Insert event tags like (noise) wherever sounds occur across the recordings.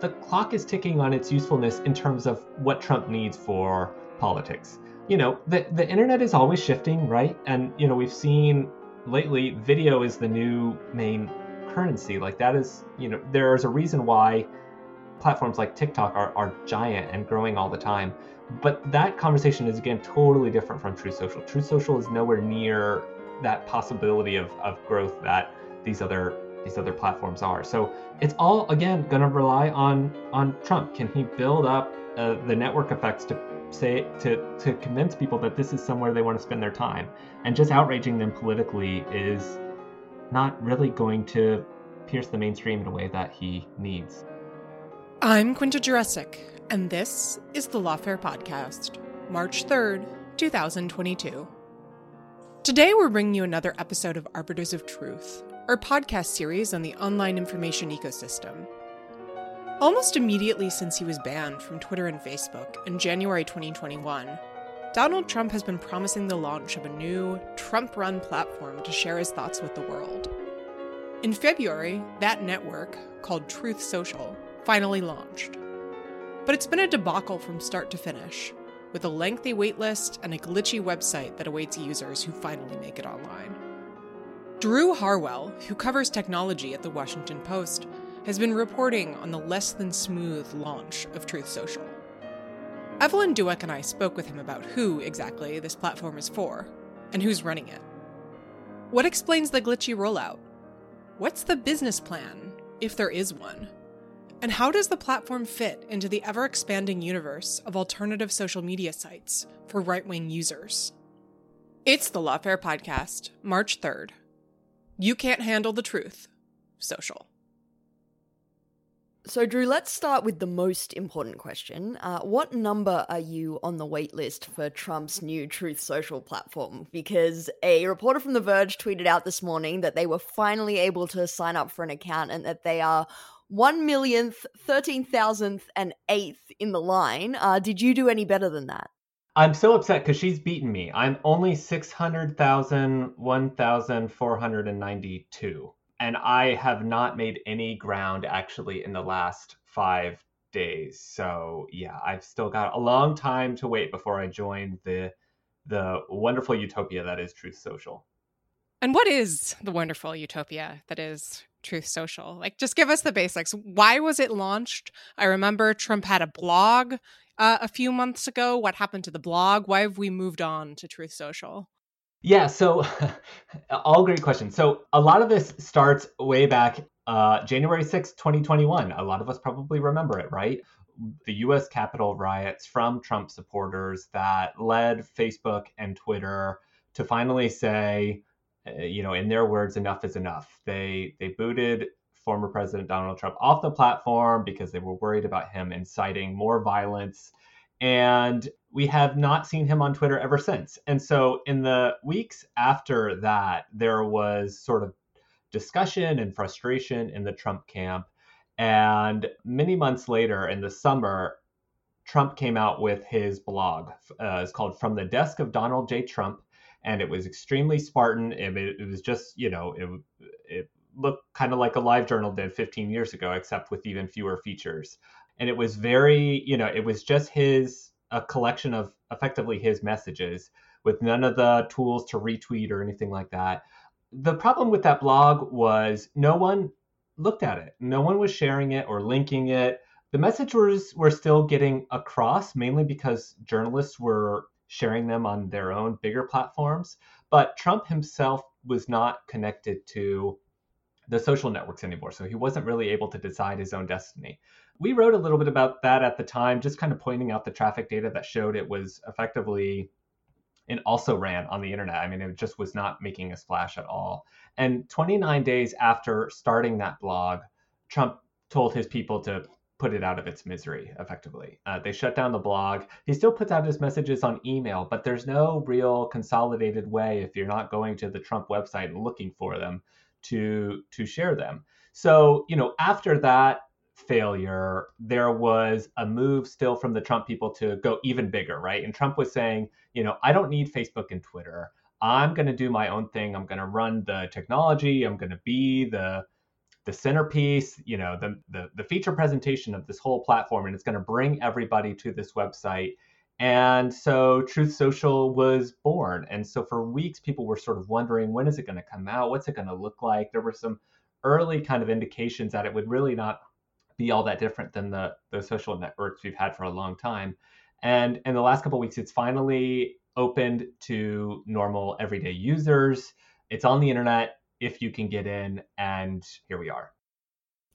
the clock is ticking on its usefulness in terms of what Trump needs for politics. You know, the the internet is always shifting, right? And you know, we've seen lately video is the new main currency. Like that is, you know, there's a reason why platforms like TikTok are, are giant and growing all the time. But that conversation is again totally different from Truth Social. Truth Social is nowhere near that possibility of, of growth that these other these other platforms are. So it's all again going to rely on on Trump. Can he build up uh, the network effects to say to to convince people that this is somewhere they want to spend their time? And just outraging them politically is not really going to pierce the mainstream in a way that he needs. I'm Quinta Jurecic, and this is the Lawfare Podcast, March 3rd, 2022. Today, we're bringing you another episode of Arbiters of Truth, our podcast series on the online information ecosystem. Almost immediately since he was banned from Twitter and Facebook in January 2021, Donald Trump has been promising the launch of a new, Trump run platform to share his thoughts with the world. In February, that network, called Truth Social, finally launched. But it's been a debacle from start to finish, with a lengthy waitlist and a glitchy website that awaits users who finally make it online. Drew Harwell, who covers technology at the Washington Post, has been reporting on the less than smooth launch of Truth Social. Evelyn Douek and I spoke with him about who exactly this platform is for and who's running it. What explains the glitchy rollout? What's the business plan, if there is one? And how does the platform fit into the ever expanding universe of alternative social media sites for right wing users? It's the Lawfare Podcast, March 3rd. You can't handle the truth. Social. So, Drew, let's start with the most important question. Uh, what number are you on the waitlist for Trump's new Truth Social platform? Because a reporter from The Verge tweeted out this morning that they were finally able to sign up for an account and that they are one millionth, thirteen thousandth, and eighth in the line. Uh, did you do any better than that? I'm so upset because she's beaten me. I'm only 600,000, 1,492. And I have not made any ground actually in the last five days. So yeah, I've still got a long time to wait before I join the the wonderful utopia that is Truth Social. And what is the wonderful utopia that is Truth Social? Like, just give us the basics. Why was it launched? I remember Trump had a blog uh, a few months ago. What happened to the blog? Why have we moved on to Truth Social? Yeah, so (laughs) all great questions. So a lot of this starts way back uh, January 6, 2021. A lot of us probably remember it, right? The US Capitol riots from Trump supporters that led Facebook and Twitter to finally say, uh, you know, in their words, enough is enough. They they booted former President Donald Trump off the platform because they were worried about him inciting more violence. And we have not seen him on Twitter ever since. And so, in the weeks after that, there was sort of discussion and frustration in the Trump camp. And many months later, in the summer, Trump came out with his blog. Uh, it's called From the Desk of Donald J. Trump and it was extremely Spartan. It, it was just, you know, it, it looked kind of like a live journal did 15 years ago, except with even fewer features. And it was very, you know, it was just his, a collection of effectively his messages with none of the tools to retweet or anything like that. The problem with that blog was no one looked at it. No one was sharing it or linking it. The messages were still getting across, mainly because journalists were sharing them on their own bigger platforms. But Trump himself was not connected to the social networks anymore. So he wasn't really able to decide his own destiny. We wrote a little bit about that at the time, just kind of pointing out the traffic data that showed it was effectively and also ran on the internet. I mean, it just was not making a splash at all. And 29 days after starting that blog, Trump told his people to put it out of its misery effectively. Uh, they shut down the blog. He still puts out his messages on email, but there's no real consolidated way if you're not going to the Trump website and looking for them to to share them. So, you know, after that failure, there was a move still from the Trump people to go even bigger, right? And Trump was saying, you know, I don't need Facebook and Twitter. I'm going to do my own thing. I'm going to run the technology. I'm going to be the the centerpiece, you know, the, the the feature presentation of this whole platform, and it's going to bring everybody to this website. And so Truth Social was born. And so for weeks, people were sort of wondering when is it going to come out? What's it going to look like? There were some early kind of indications that it would really not be all that different than the, the social networks we've had for a long time. And in the last couple weeks, it's finally opened to normal everyday users. It's on the internet if you can get in, and here we are.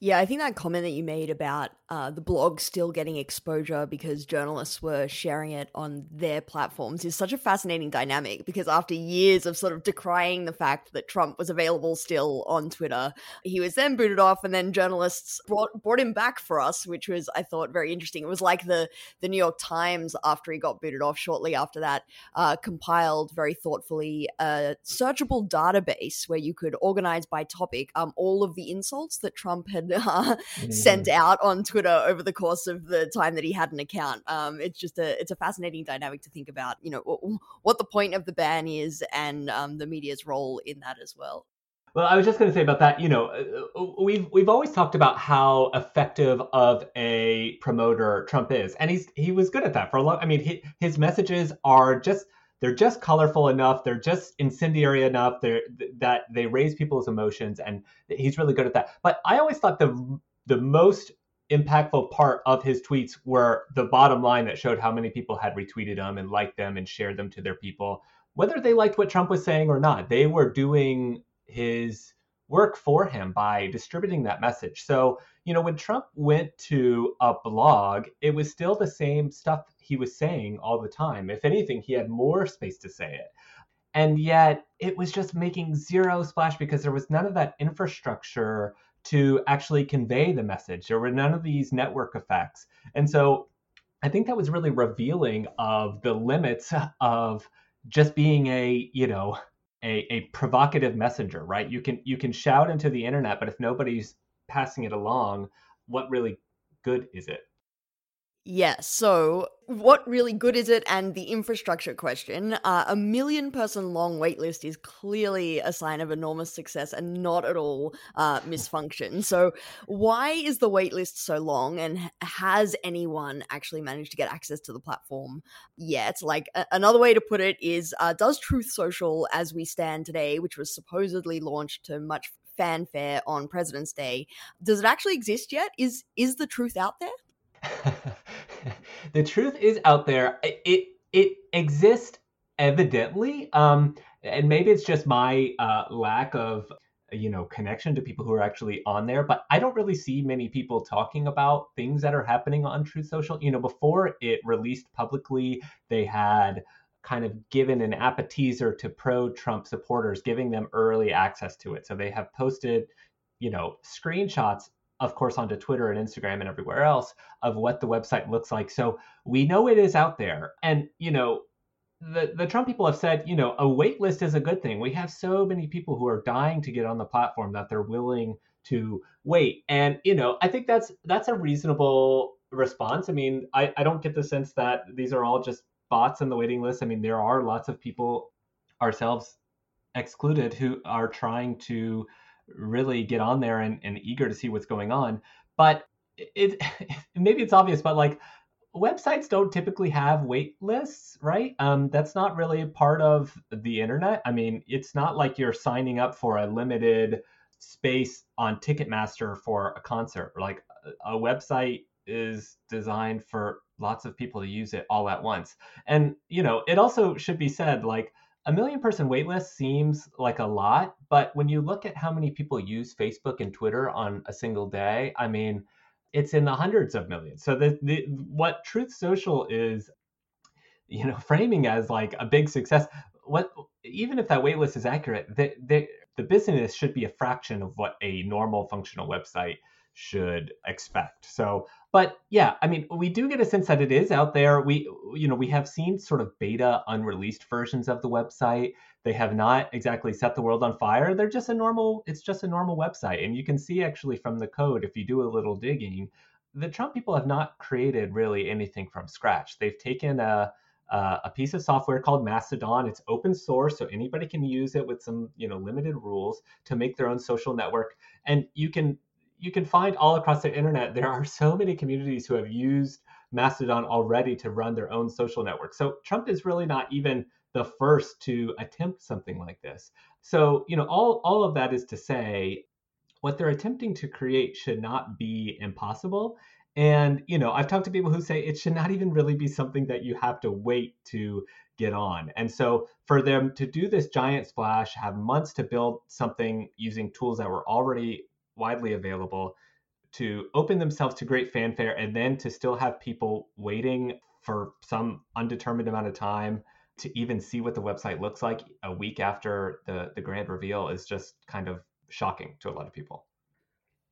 Yeah, I think that comment that you made about uh, the blog still getting exposure because journalists were sharing it on their platforms is such a fascinating dynamic because after years of sort of decrying the fact that Trump was available still on Twitter, he was then booted off and then journalists brought, brought him back for us, which was, I thought, very interesting. It was like the, the New York Times, after he got booted off shortly after that, uh, compiled very thoughtfully a searchable database where you could organize by topic um, all of the insults that Trump had uh, (laughs) mm-hmm. sent out on Twitter over the course of the time that he had an account. Um, it's just a it's a fascinating dynamic to think about. You know what the point of the ban is and um, the media's role in that as well. Well, I was just going to say about that. You know, uh, uh, we've we've always talked about how effective of a promoter Trump is, and he's he was good at that for a long. I mean, he, his messages are just they're just colorful enough they're just incendiary enough they're, that they raise people's emotions and he's really good at that. But i always thought the the most impactful part of his tweets were the bottom line that showed how many people had retweeted them and liked them and shared them to their people. Whether they liked what trump was saying or not they were doing his work for him by distributing that message. So you know when trump went to a blog it was still the same stuff he was saying all the time. If anything, he had more space to say it. And yet it was just making zero splash because there was none of that infrastructure to actually convey the message. There were none of these network effects. And so I think that was really revealing of the limits of just being a, you know, a, a provocative messenger, right? You can you can shout into the internet, but if nobody's passing it along, what really good is it? Yes. So, what really good is it? And the infrastructure question. Uh, a million person long waitlist is clearly a sign of enormous success and not at all uh, misfunction. So, why is the waitlist so long? And has anyone actually managed to get access to the platform yet? Like, a- another way to put it is uh, Does Truth Social, as we stand today, which was supposedly launched to much fanfare on President's Day, does it actually exist yet? Is is the truth out there? (laughs) the truth is out there. It it exists evidently, um, and maybe it's just my uh, lack of you know connection to people who are actually on there. But I don't really see many people talking about things that are happening on Truth Social. You know, before it released publicly, they had kind of given an appetizer to pro-Trump supporters, giving them early access to it. So they have posted, you know, screenshots of course, onto Twitter and Instagram and everywhere else of what the website looks like. So we know it is out there. And, you know, the, the Trump people have said, you know, a wait list is a good thing. We have so many people who are dying to get on the platform that they're willing to wait. And, you know, I think that's that's a reasonable response. I mean, I, I don't get the sense that these are all just bots in the waiting list. I mean, there are lots of people, ourselves excluded, who are trying to really get on there and, and eager to see what's going on. But it, (laughs) maybe it's obvious, but like websites don't typically have wait lists, right? Um, that's not really part of the internet. I mean, it's not like you're signing up for a limited space on Ticketmaster for a concert. Like a website is designed for lots of people to use it all at once. And, you know, it also should be said like a million person waitlist seems like a lot, but when you look at how many people use Facebook and Twitter on a single day, I mean, it's in the hundreds of millions. So the, the what Truth Social is, you know, (laughs) framing as like a big success. What even if that waitlist is accurate, the, the the business should be a fraction of what a normal functional website should expect. So but yeah, I mean, we do get a sense that it is out there. We, you know, we have seen sort of beta, unreleased versions of the website. They have not exactly set the world on fire. They're just a normal. It's just a normal website, and you can see actually from the code if you do a little digging, the Trump people have not created really anything from scratch. They've taken a a piece of software called Mastodon. It's open source, so anybody can use it with some you know limited rules to make their own social network. And you can you can find all across the internet there are so many communities who have used Mastodon already to run their own social network. So Trump is really not even the first to attempt something like this. So, you know, all, all of that is to say what they're attempting to create should not be impossible. And, you know, I've talked to people who say it should not even really be something that you have to wait to get on. And so for them to do this giant splash, have months to build something using tools that were already widely available, to open themselves to great fanfare, and then to still have people waiting for some undetermined amount of time to even see what the website looks like a week after the the grand reveal is just kind of shocking to a lot of people.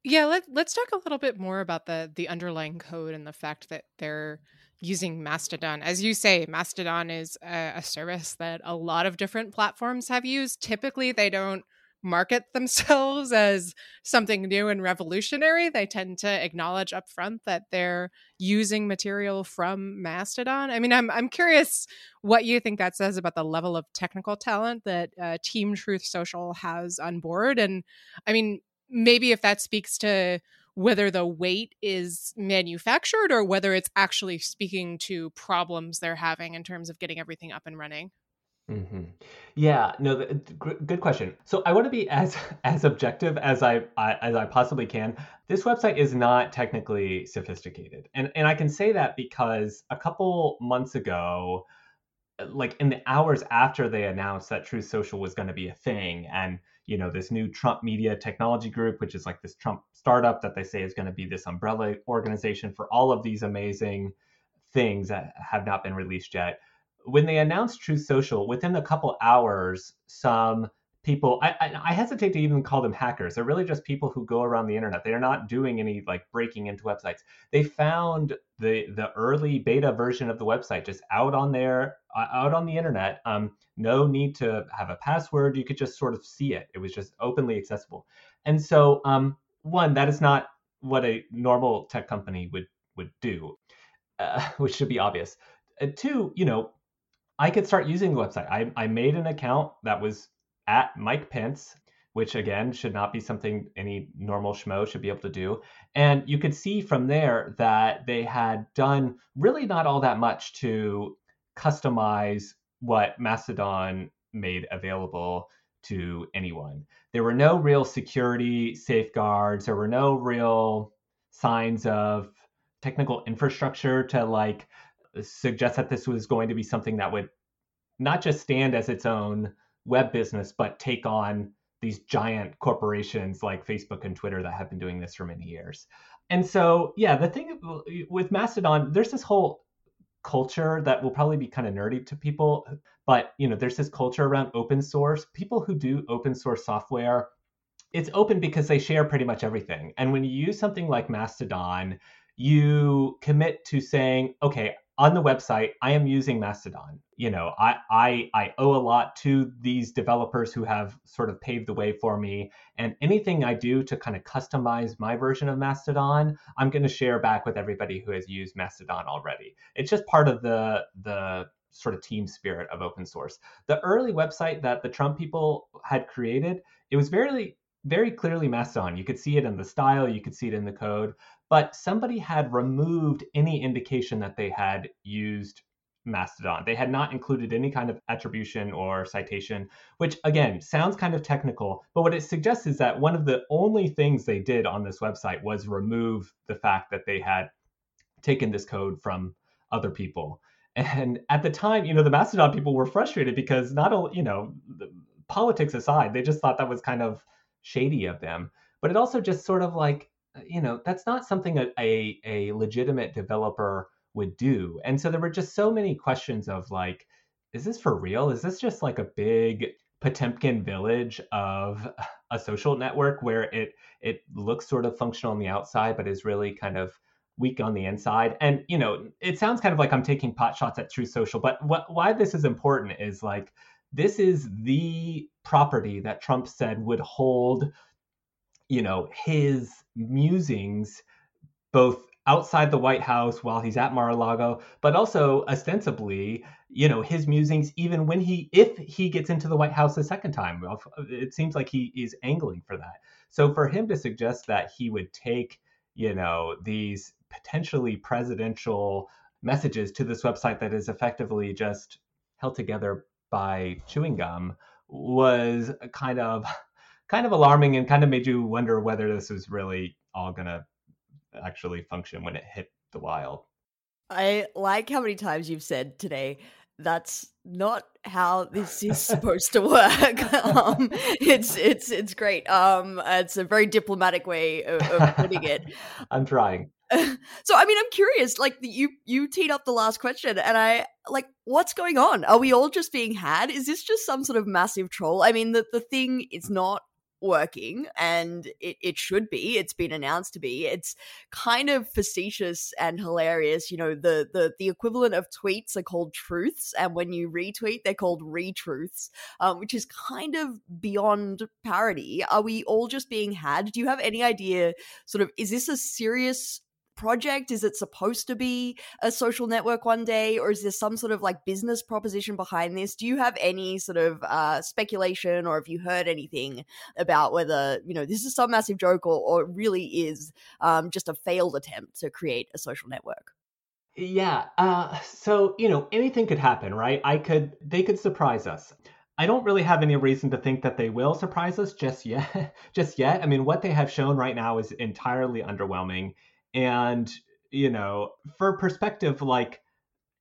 Yeah, let, let's talk a little bit more about the the underlying code and the fact that they're using Mastodon. As you say, Mastodon is a, a service that a lot of different platforms have used. Typically, they don't market (laughs) themselves as something new and revolutionary. They tend to acknowledge upfront that they're using material from Mastodon. I mean, I'm I'm curious what you think that says about the level of technical talent that uh, Team Truth Social has on board, and I mean, maybe if that speaks to whether the wait is manufactured or whether it's actually speaking to problems they're having in terms of getting everything up and running. Mm-hmm. Yeah, no, the, good question. So I want to be as (laughs) as objective as I, I as I possibly can. This website is not technically sophisticated, and and I can say that because a couple months ago, like in the hours after they announced that Truth Social was going to be a thing, and you know this new Trump Media Technology Group, which is like this Trump startup that they say is going to be this umbrella organization for all of these amazing things that have not been released yet when they announced Truth Social, within a couple hours, some people I, I, hesitate to even call them hackers. They're really just people who go around the internet. They're not doing any like breaking into websites. They found the the early beta version of the website just out on there uh, out on the internet. Um, no need to have a password. You could just sort of see it. It was just openly accessible. And so um, one that is not what a normal tech company would would do uh, (laughs) which should be obvious. Uh, two you know I could start using the website. I, I made an account that was at Mike Pence, which again should not be something any normal schmo should be able to do. And you could see from there that they had done really not all that much to customize what Mastodon made available to anyone. There were no real security safeguards, there were no real signs of technical infrastructure to like suggest that this was going to be something that would not just stand as its own web business, but take on these giant corporations like Facebook and Twitter that have been doing this for many years. And so, yeah, the thing with Mastodon, there's this whole culture that will probably be kind of nerdy to people, but you know, there's this culture around open source. People who do open source software, it's open because they share pretty much everything. And when you use something like Mastodon, you commit to saying, okay, on the website i am using mastodon. You know I, I i owe a lot to these developers who have sort of paved the way for me. And anything i do to kind of customize my version of mastodon i'm going to share back with everybody who has used mastodon already. It's just part of the the sort of team spirit of open source. The early website that the trump people had created it was very very clearly Mastodon. You could see it in the style, you could see it in the code, but somebody had removed any indication that they had used Mastodon. They had not included any kind of attribution or citation, which again sounds kind of technical, but what it suggests is that one of the only things they did on this website was remove the fact that they had taken this code from other people. And at the time, you know, the Mastodon people were frustrated because not only, you know, politics aside, they just thought that was kind of shady of them. But it also just sort of like, Uh, you know, that's not something a, a, a legitimate developer would do. And so there were just so many questions of like, is this for real? Is this just like a big Potemkin village of (laughs) a social network where it it looks sort of functional on the outside, but is really kind of weak on the inside? And you know, it sounds kind of like I'm taking pot shots at Truth Social, but what why this is important is like this is the property that Trump said would hold, you know, his musings both outside the White House while he's at Mar-a-Lago, but also ostensibly you know his musings even when he if he gets into the white house a second time it seems like he is angling for that. So for him to suggest that he would take you know these potentially presidential messages to this website that is effectively just held together by chewing gum was kind of kind of alarming and kind of made you wonder whether this was really all going to actually function when it hit the wild. I like how many times you've said today that's not how this is (laughs) supposed to work. (laughs) um, it's it's it's great. Um, it's a very diplomatic way of, of putting it. (laughs) I'm trying. so I mean, I'm curious. Like you you teed up the last question, and I like what's going on? Are we all just being had? Is this just some sort of massive troll? I mean, the the thing is not working and it, it should be it's been announced to be it's kind of facetious and hilarious you know the the the equivalent of tweets are called truths and when you retweet they're called retruths um, which is kind of beyond parody. Are we all just being had? Do you have any idea sort of is this a serious project? Is it supposed to be a social network one day, or is there some sort of like business proposition behind this? Do you have any sort of uh, speculation, or have you heard anything about whether you know this is some massive joke, or, or really is um, just a failed attempt to create a social network? Yeah. Uh, so you know anything could happen, right? I could they could surprise us. I don't really have any reason to think that they will surprise us just yet. (laughs) just yet. I mean, what they have shown right now is entirely underwhelming and you know for perspective like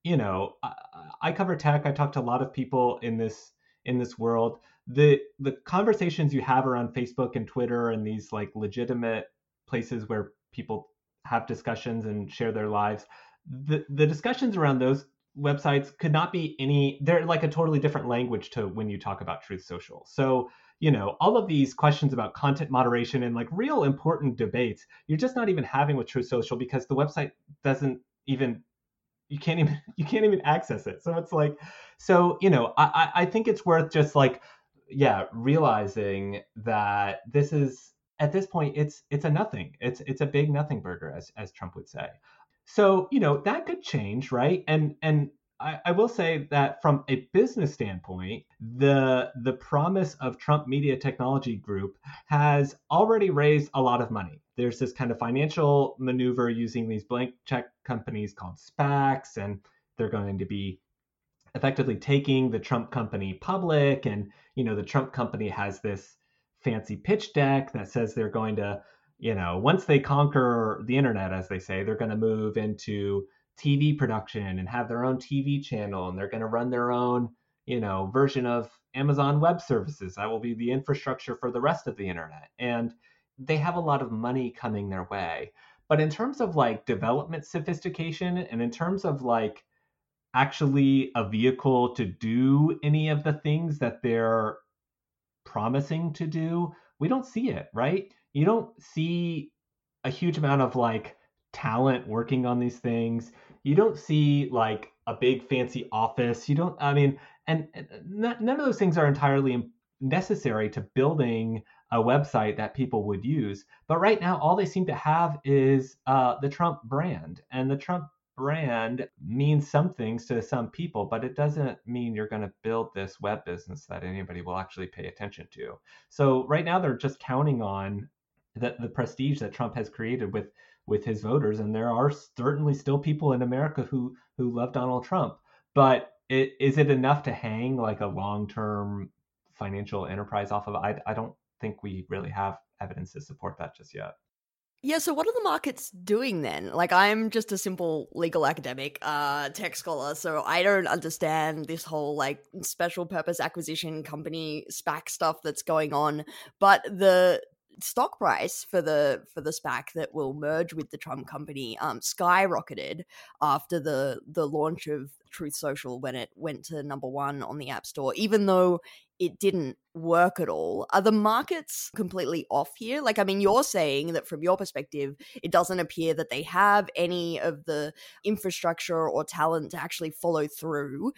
you know I, I, cover tech i talk to a lot of people in this in this world. The the conversations you have around facebook and twitter and these like legitimate places where people have discussions and share their lives the the discussions around those websites could not be any they're like a totally different language to when you talk about truth social. So you know all of these questions about content moderation and like real important debates you're just not even having with truth social because the website doesn't even you can't even (laughs) you can't even access it. So it's like so you know i i think it's worth just like yeah realizing that this is at this point it's it's a nothing. It's it's a big nothing burger as as trump would say. So you know that could change right? And and I, I, will say that from a business standpoint, the the promise of Trump Media Technology Group has already raised a lot of money. There's this kind of financial maneuver using these blank check companies called SPACs, and they're going to be effectively taking the Trump company public. And you know, the Trump company has this fancy pitch deck that says they're going to, you know, once they conquer the internet, as they say, they're going to move into TV production and have their own TV channel and they're going to run their own, you know, version of Amazon Web Services. That will be the infrastructure for the rest of the internet. And they have a lot of money coming their way. But in terms of like development sophistication and in terms of like actually a vehicle to do any of the things that they're promising to do, we don't see it, right? You don't see a huge amount of like talent working on these things you don't see like a big fancy office. You don't, I mean, and, none of those things are entirely necessary to building a website that people would use. But right now, all they seem to have is uh, the Trump brand. And the Trump brand means some things to some people, but it doesn't mean you're going to build this web business that anybody will actually pay attention to. So right now, they're just counting on the, the prestige that Trump has created with with his voters, and there are certainly still people in America who who love Donald Trump. But it, is it enough to hang like a long term financial enterprise off of? I I don't think we really have evidence to support that just yet. Yeah, so what are the markets doing then? Like I'm just a simple legal academic, uh tech scholar, so I don't understand this whole like special purpose acquisition company SPAC stuff that's going on, but the stock price for the for the SPAC that will merge with the Trump company um, skyrocketed after the the launch of Truth Social when it went to number one on the App Store, even though it didn't work at all. Are the markets completely off here? Like, I mean, you're saying that from your perspective, it doesn't appear that they have any of the infrastructure or talent to actually follow through.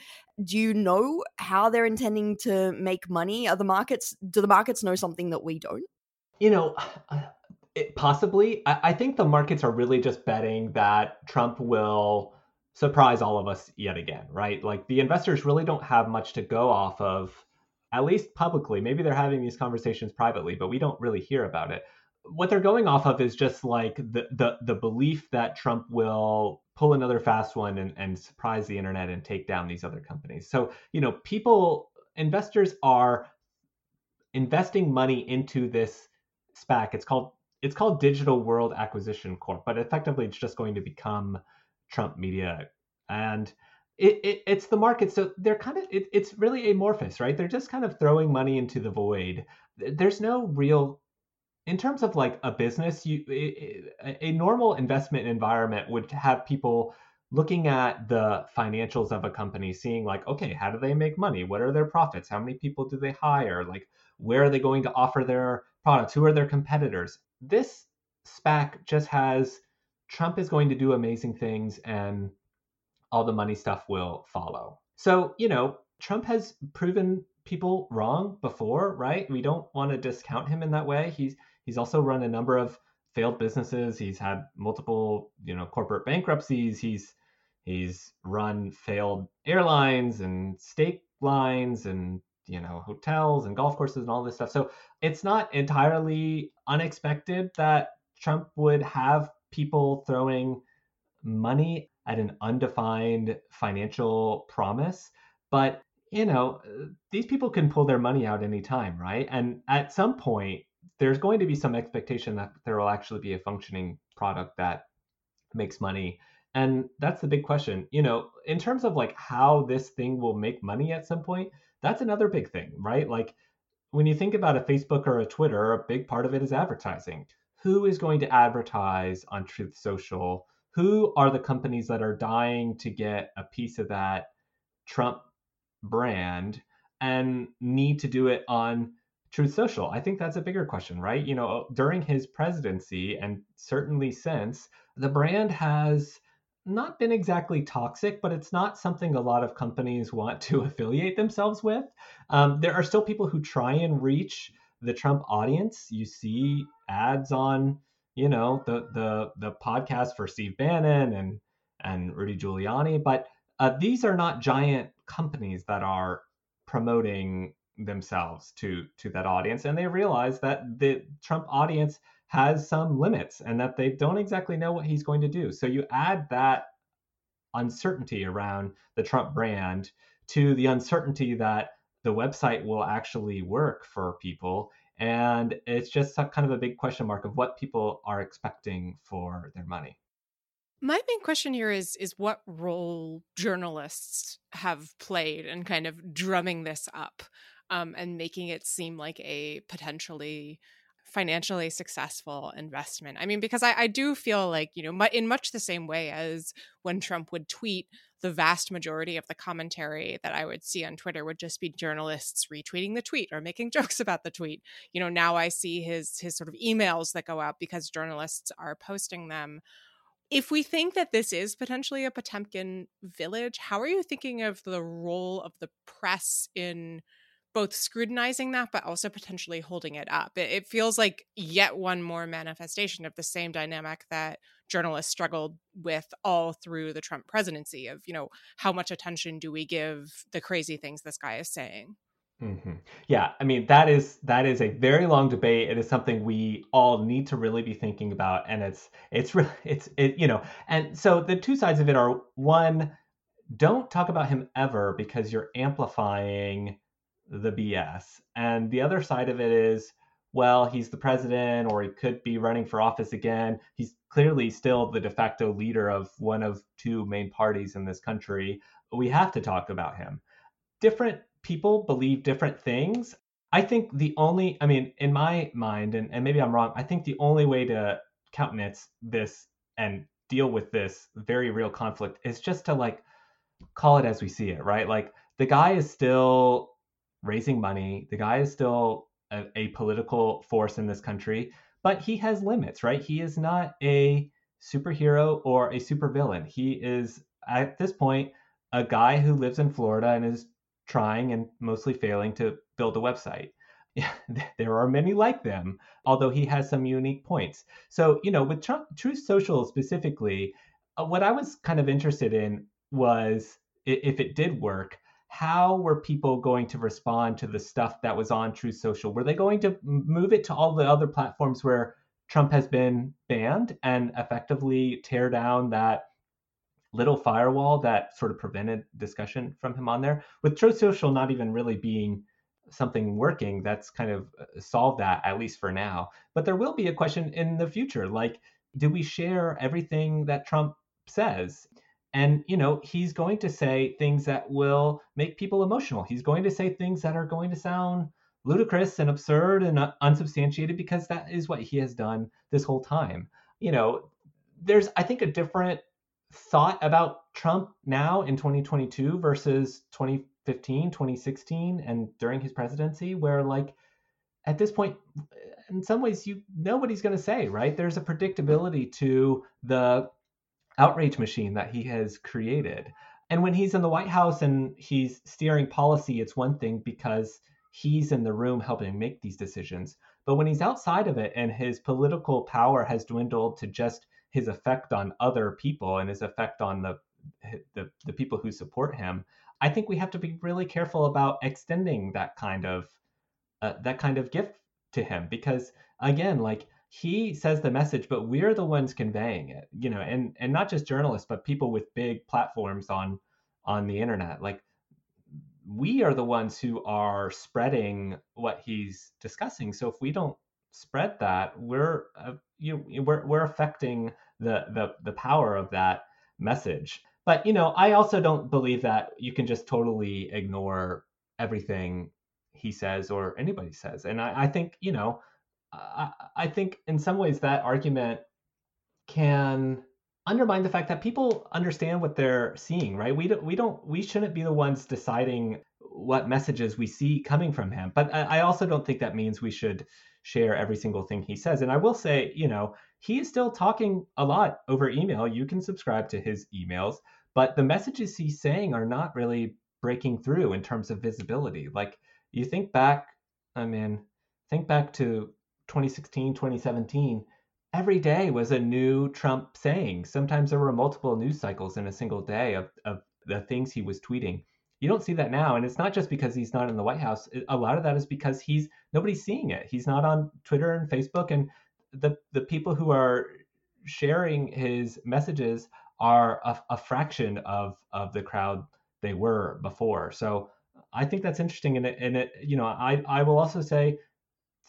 Do you know how they're intending to make money? Are the markets, do the markets know something that we don't? You know, (sighs) uh, it, possibly. I, I think the markets are really just betting that Trump will surprise all of us yet again, right? Like the investors really don't have much to go off of, at least publicly. Maybe they're having these conversations privately, but we don't really hear about it. What they're going off of is just like the the, the belief that Trump will pull another fast one and, and surprise the internet and take down these other companies. So, you know, people, investors are investing money into this SPAC. It's called it's called Digital World Acquisition Corp, but effectively it's just going to become Trump Media, and it, it it's the market. So they're kind of it, it's really amorphous, right? They're just kind of throwing money into the void. There's no real in terms of like a business you a, a normal investment environment would have people looking at the financials of a company seeing like okay how do they make money what are their profits how many people do they hire like where are they going to offer their products who are their competitors this SPAC just has Trump is going to do amazing things and all the money stuff will follow. So, you know, Trump has proven people wrong before, right? We don't want to discount him in that way. He's he's also run a number of failed businesses. He's had multiple, you know, corporate bankruptcies. He's he's run failed airlines and state lines and you know hotels and golf courses and all this stuff. So it's not entirely unexpected that Trump would have people throwing money at an undefined financial promise, but you know these people can pull their money out anytime, right? And at some point, there's going to be some expectation that there will actually be a functioning product that makes money and that's the big question you know in terms of like how this thing will make money at some point that's another big thing, right? Like when you think about a Facebook or a Twitter, a big part of it is advertising. Who is going to advertise on Truth Social? Who are the companies that are dying to get a piece of that Trump brand and need to do it on Truth Social? I think that's a bigger question, right? You know, during his presidency and certainly since, the brand has not been exactly toxic, but it's not something a lot of companies (laughs) want to affiliate themselves with. Um, there are still people who try and reach the Trump audience. You see ads on, you know, the the the podcast for Steve Bannon and and Rudy Giuliani, but uh, these are not giant companies that are promoting themselves to to that audience, and they realize that the Trump audience has some limits and that they don't exactly know what he's going to do. So you add that uncertainty around the Trump brand to the uncertainty that the website will actually work for people. And it's just kind of a big question mark of what people are expecting for their money. My main question here is is what role journalists have played in kind of drumming this up um, and making it seem like a potentially financially successful investment. I mean, because I, I do feel like, you know, in much the same way as when Trump would tweet, the vast majority of the commentary that I would see on Twitter would just be journalists retweeting the tweet or making (laughs) jokes about the tweet. You know, now I see his his sort of emails that go out because journalists are posting them. If we think that this is potentially a Potemkin village, how are you thinking of the role of the press in both scrutinizing that but also potentially holding it up. It, it, feels like yet one more manifestation of the same dynamic that journalists struggled with all through the Trump presidency of, you know, how much attention do we give the crazy things this guy is saying? Mm-hmm. Yeah, I mean that is that is a very long debate. It is something we all need to really be thinking about, and it's it's really (laughs) it's it you know, and so the two sides of it are one, don't talk about him ever because you're amplifying the BS. And the other side of it is, well, he's the president or he could be running for office again. He's clearly still the de facto leader of one of two main parties in this country. We have to talk about him. Different people believe different things. I think the only, I mean, in my mind, and, and maybe I'm wrong, I think the only way to countenance this and deal with this very real conflict is just to like call it as we see it, right? Like the guy is still raising money. The guy is still a, a political force in this country, but he has limits, right? He is not a superhero or a supervillain. He is at this point a guy who lives in Florida and is trying and mostly failing to build a website. (laughs) there are many like them, although he has some unique points. So, you know, with Trump, Truth Social specifically, uh, what I was kind of interested in was if it did work, how were people going to respond to the stuff that was on Truth Social? Were they going to move it to all the other platforms where Trump has been banned and effectively tear down that little firewall that sort of prevented discussion from him on there? With Truth Social not even really being something working, that's kind of uh, solved that, at least for now. But there will be a question in the future like, do we share everything that Trump says? And, you know, he's going to say things that will make people emotional. He's going to say things that are going to sound ludicrous and absurd and unsubstantiated because that is what he has done this whole time. You know, there's, I think, a different thought about Trump now in 2022 versus 2015, 2016, and during his presidency, where, like, at this point, in some ways, you know what he's going to say, right? There's a predictability to the outrage machine that he has created. And when he's in the White House and he's steering policy, it's one thing because he's in the room helping make these decisions. But when he's outside of it and his political power has dwindled to just his effect on other people and his effect on the the, the people who support him, I think we have to be really careful about extending that kind of uh, that kind of gift to him because again, like he says the message but we're the ones conveying it you know and and not just journalists but people with big platforms on on the internet. Like we are the ones who are spreading what he's discussing. So if we don't spread that we're uh, you we're, we're affecting the the the power of that message. But you know i also don't believe that you can just totally ignore everything he says or anybody says. And i, I think you know I, I think in some ways that argument can undermine the fact that people understand what they're seeing, right? We don't, we don't, we shouldn't be the ones deciding what messages we see coming from him. But I, I also don't think that means we should share every single thing he says. And I will say, you know, he is still talking a lot over email. You can subscribe to his emails, but the messages he's saying are not really breaking through in terms of visibility. Like you think back, I mean, think back to 2016, 2017, every day was a new Trump saying. Sometimes there were multiple news cycles in a single day of, of the things he was tweeting. You don't see that now. And it's not just because he's not in the White House. A lot of that is because he's nobody's seeing it. He's not on Twitter and Facebook. And the, the people who are sharing his messages are a, a fraction of, of the crowd they were before. So I think that's interesting. And it, and it, you know, I, I will also say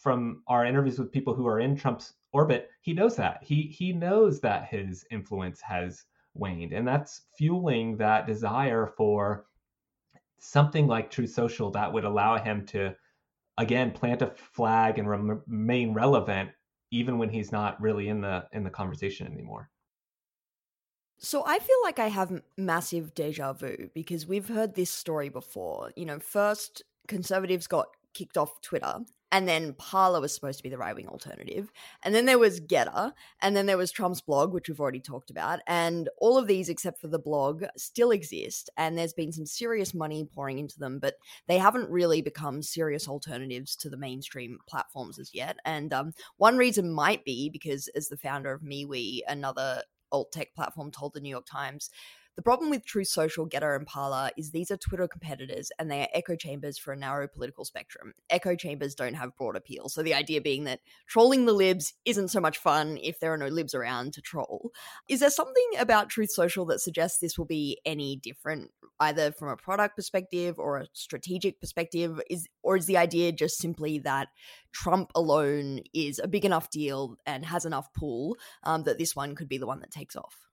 from our interviews with people who are in Trump's orbit, he knows that. He he knows that his influence has waned, and that's fueling that desire for something like Truth Social that would allow him to again plant a flag and remain relevant even when he's not really in the in the conversation anymore. So I feel like I have massive deja vu because we've heard this story before. You know, first conservatives got kicked off Twitter and then Parler was supposed to be the right wing alternative. And then there was Gettr, and then there was Trump's blog, which we've already talked about. And all of these, except for the blog, still exist. And there's been some serious money pouring into them, but they haven't really become serious alternatives to the mainstream platforms as yet. And um, one reason might be because, as the founder of MeWe, another alt tech platform, told the New York Times, the problem with Truth Social, Gettr, and Parler is these are Twitter competitors and they are echo chambers for a narrow political spectrum. Echo chambers don't have broad appeal. So the idea being that trolling the libs isn't so much fun if there are no libs around to troll. Is there something about Truth Social that suggests this will be any different, either from a product perspective or a strategic perspective? Is or is the idea just simply that Trump alone is a big enough deal and has enough pull um, that this one could be the one that takes off?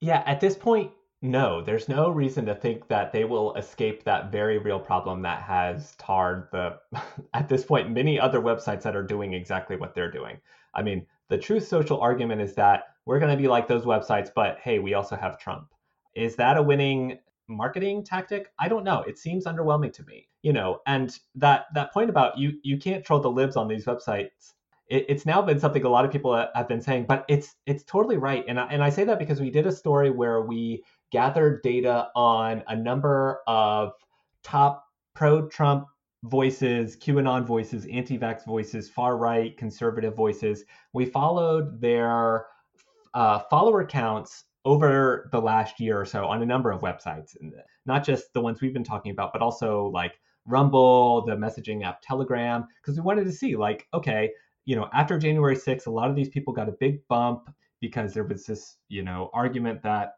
Yeah, at this point, no, there's no reason to think that they will escape that very real problem that has tarred the, (laughs) at this point, many other websites that are doing exactly what they're doing. I mean, the Truth Social argument is that we're going to be like those websites, but hey, we also have Trump. Is that a winning marketing tactic? I don't know. It seems underwhelming to me. You know, and that that point about you you can't troll the libs on these websites it, it's now been something a lot of people have been saying, but it's it's totally right. And I, and I say that because we did a story where we gathered data on a number of top pro-Trump voices, QAnon voices, anti-vax voices, far-right conservative voices. We followed their uh, follower counts over the last year or so on a number of websites, not just the ones we've been talking about, but also like Rumble, the messaging app Telegram, because we wanted to see like, okay, you know, after January 6th, a lot of these people got a big bump because there was this, you know, argument that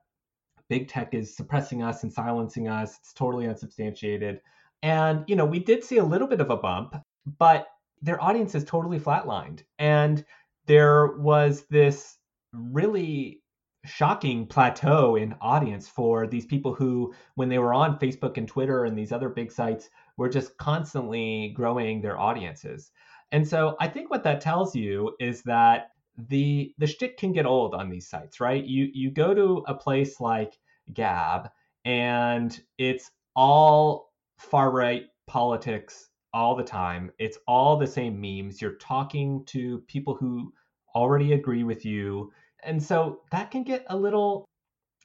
big tech is suppressing us and silencing us. It's totally unsubstantiated. And, you know, we did see a little bit of a bump, but their audience is totally flatlined. And there was this really shocking plateau in audience for these people who, when they were on Facebook and Twitter and these other big sites, were just constantly growing their audiences. And so I think what that tells you is that the the shtick can get old on these sites, right? You you go to a place like Gab and it's all far right politics all the time. It's all the same memes. You're talking to people who already agree with you. And so that can get a little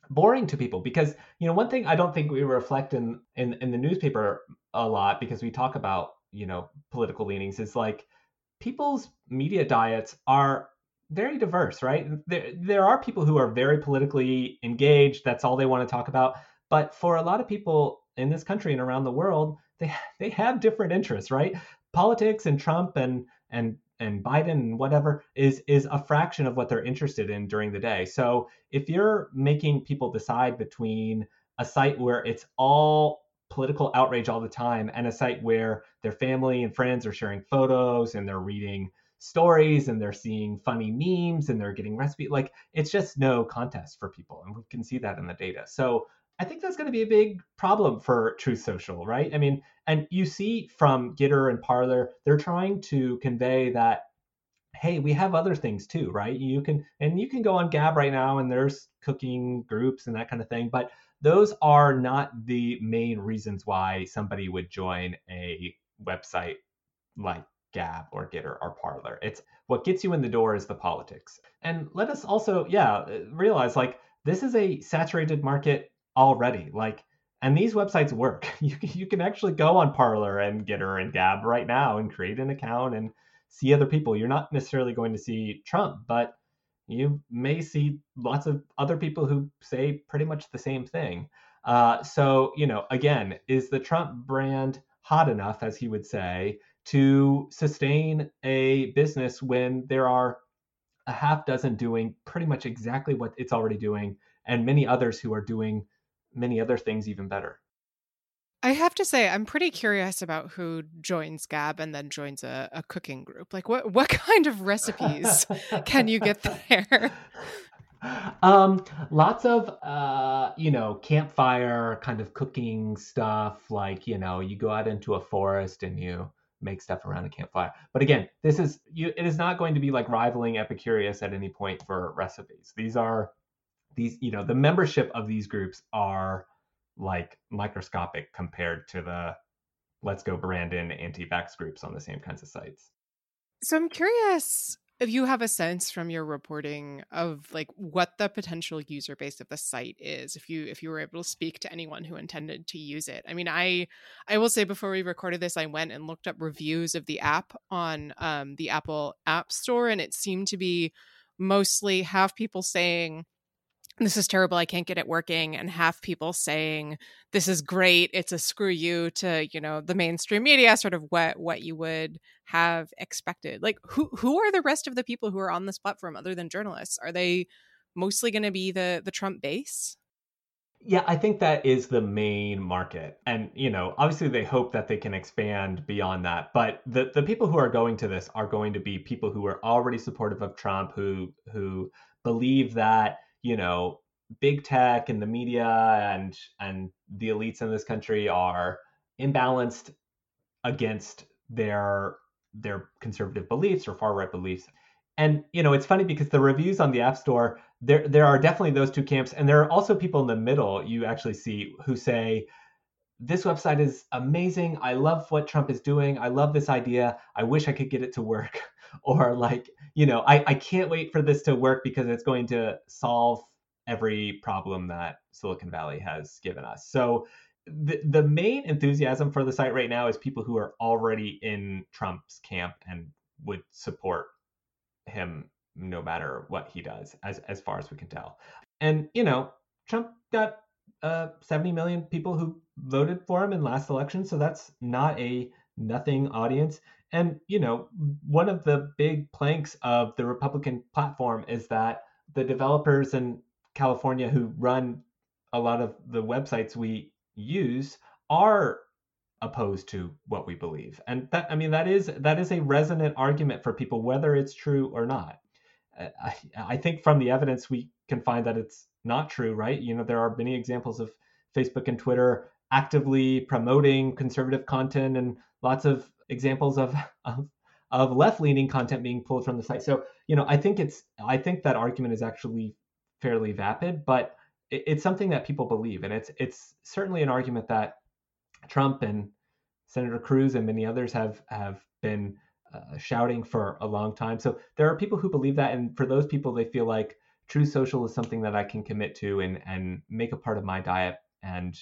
boring to people because you know one thing I don't think we reflect in in, in the newspaper a lot because we talk about you know political leanings is like people's media diets are very diverse, right? There there are people who are very politically engaged. That's all they want to talk about. But for a lot of people in this country and around the world, they they have different interests, right? Politics and Trump and and and Biden and whatever is is a fraction of what they're interested in during the day. So if you're making people decide between a site where it's all political outrage all the time and a site where their family and friends are sharing photos and they're reading stories and they're seeing funny memes and they're getting recipe like it's just no contest for people and we can see that in the data. So i think that's going to be a big problem for truth social right? I mean and you see from Gettr and parler they're trying to convey that hey we have other things too right? You can and you can go on gab right now and there's cooking groups and that kind of thing but those are not the main reasons why somebody would join a website like Gab or Gettr or Parler. It's what gets you in the door is the politics. And let us also, yeah, realize like this is a saturated market already. Like, and these websites work. (laughs) You you can actually go on Parler and Gettr and Gab right now and create an account and see other people. You're not necessarily going to see Trump, but you may see lots of other people who say pretty much the same thing. Uh, so, you know, again, is the Trump brand hot enough, as he would say, to sustain a business when there are a half dozen doing pretty much exactly what it's already doing, and many others who are doing many other things even better? I have to say, I'm pretty curious about who joins Gab and then joins a, a cooking group. Like, what what (laughs) kind of recipes can you get (laughs) there? Um, lots of uh, you know, campfire kind of cooking stuff. Like, you know, you go out into a forest and you make stuff around a campfire. But again, this is you. It is not going to be like rivaling Epicurious at any point for recipes. These are these, you know, the membership of these groups are like microscopic compared to the let's go Brandon anti-vax groups on the same kinds of sites. So I'm curious if you have a sense from your reporting of like what the potential user base of the site is if you if you were able to speak to anyone who intended to use it. I mean i i will say before we recorded this i went and looked up reviews of the app on um, the apple app store and it seemed to be mostly half people saying this is terrible i can't get it working and half people saying this is great it's a screw you to you know the mainstream media sort of what what you would have expected. Like who who are the rest of the people who are on this platform other than journalists? Are they mostly going to be the the trump base? Yeah i think that is the main market and you know obviously they hope that they can expand beyond that but the the people who are going to this are going to be people who are already supportive of trump who who believe that you know big tech and the media and and the elites in this country are imbalanced against their their conservative beliefs or far right beliefs. And you know, it's funny because the reviews on the App Store, there there are definitely those two camps, and there are also people in the middle you actually see who say, "This website is amazing. I love what Trump is doing. I love this idea. I wish I could get it to work." (laughs) or like you know I, I can't wait for this to work because it's going to solve every problem that silicon valley has given us so the, the main enthusiasm for the site right now is people who are already in trump's camp and would support him no matter what he does, as as far as we can tell. And you know, Trump got uh, 70 million people who voted for him in last election, so that's not a nothing audience. And you know, one of the big planks of the Republican platform is that the developers in California who run a lot of the websites we use are opposed to what we believe. And that I mean that is that is a resonant argument for people whether it's true or not. Uh, I, I think from the evidence we can find that it's not true, right? You know, there are many examples of Facebook and Twitter actively promoting conservative content and lots of examples of, (laughs) of of left-leaning content being pulled from the site. So, you know, I think it's I think that argument is actually fairly vapid, but it, it's something that people believe, and it's it's certainly an argument that Trump and Senator Cruz and many others have have been uh, shouting for a long time. So there are people who believe that, and for those people, they feel like Truth Social is something that I can commit to and and make a part of my diet. And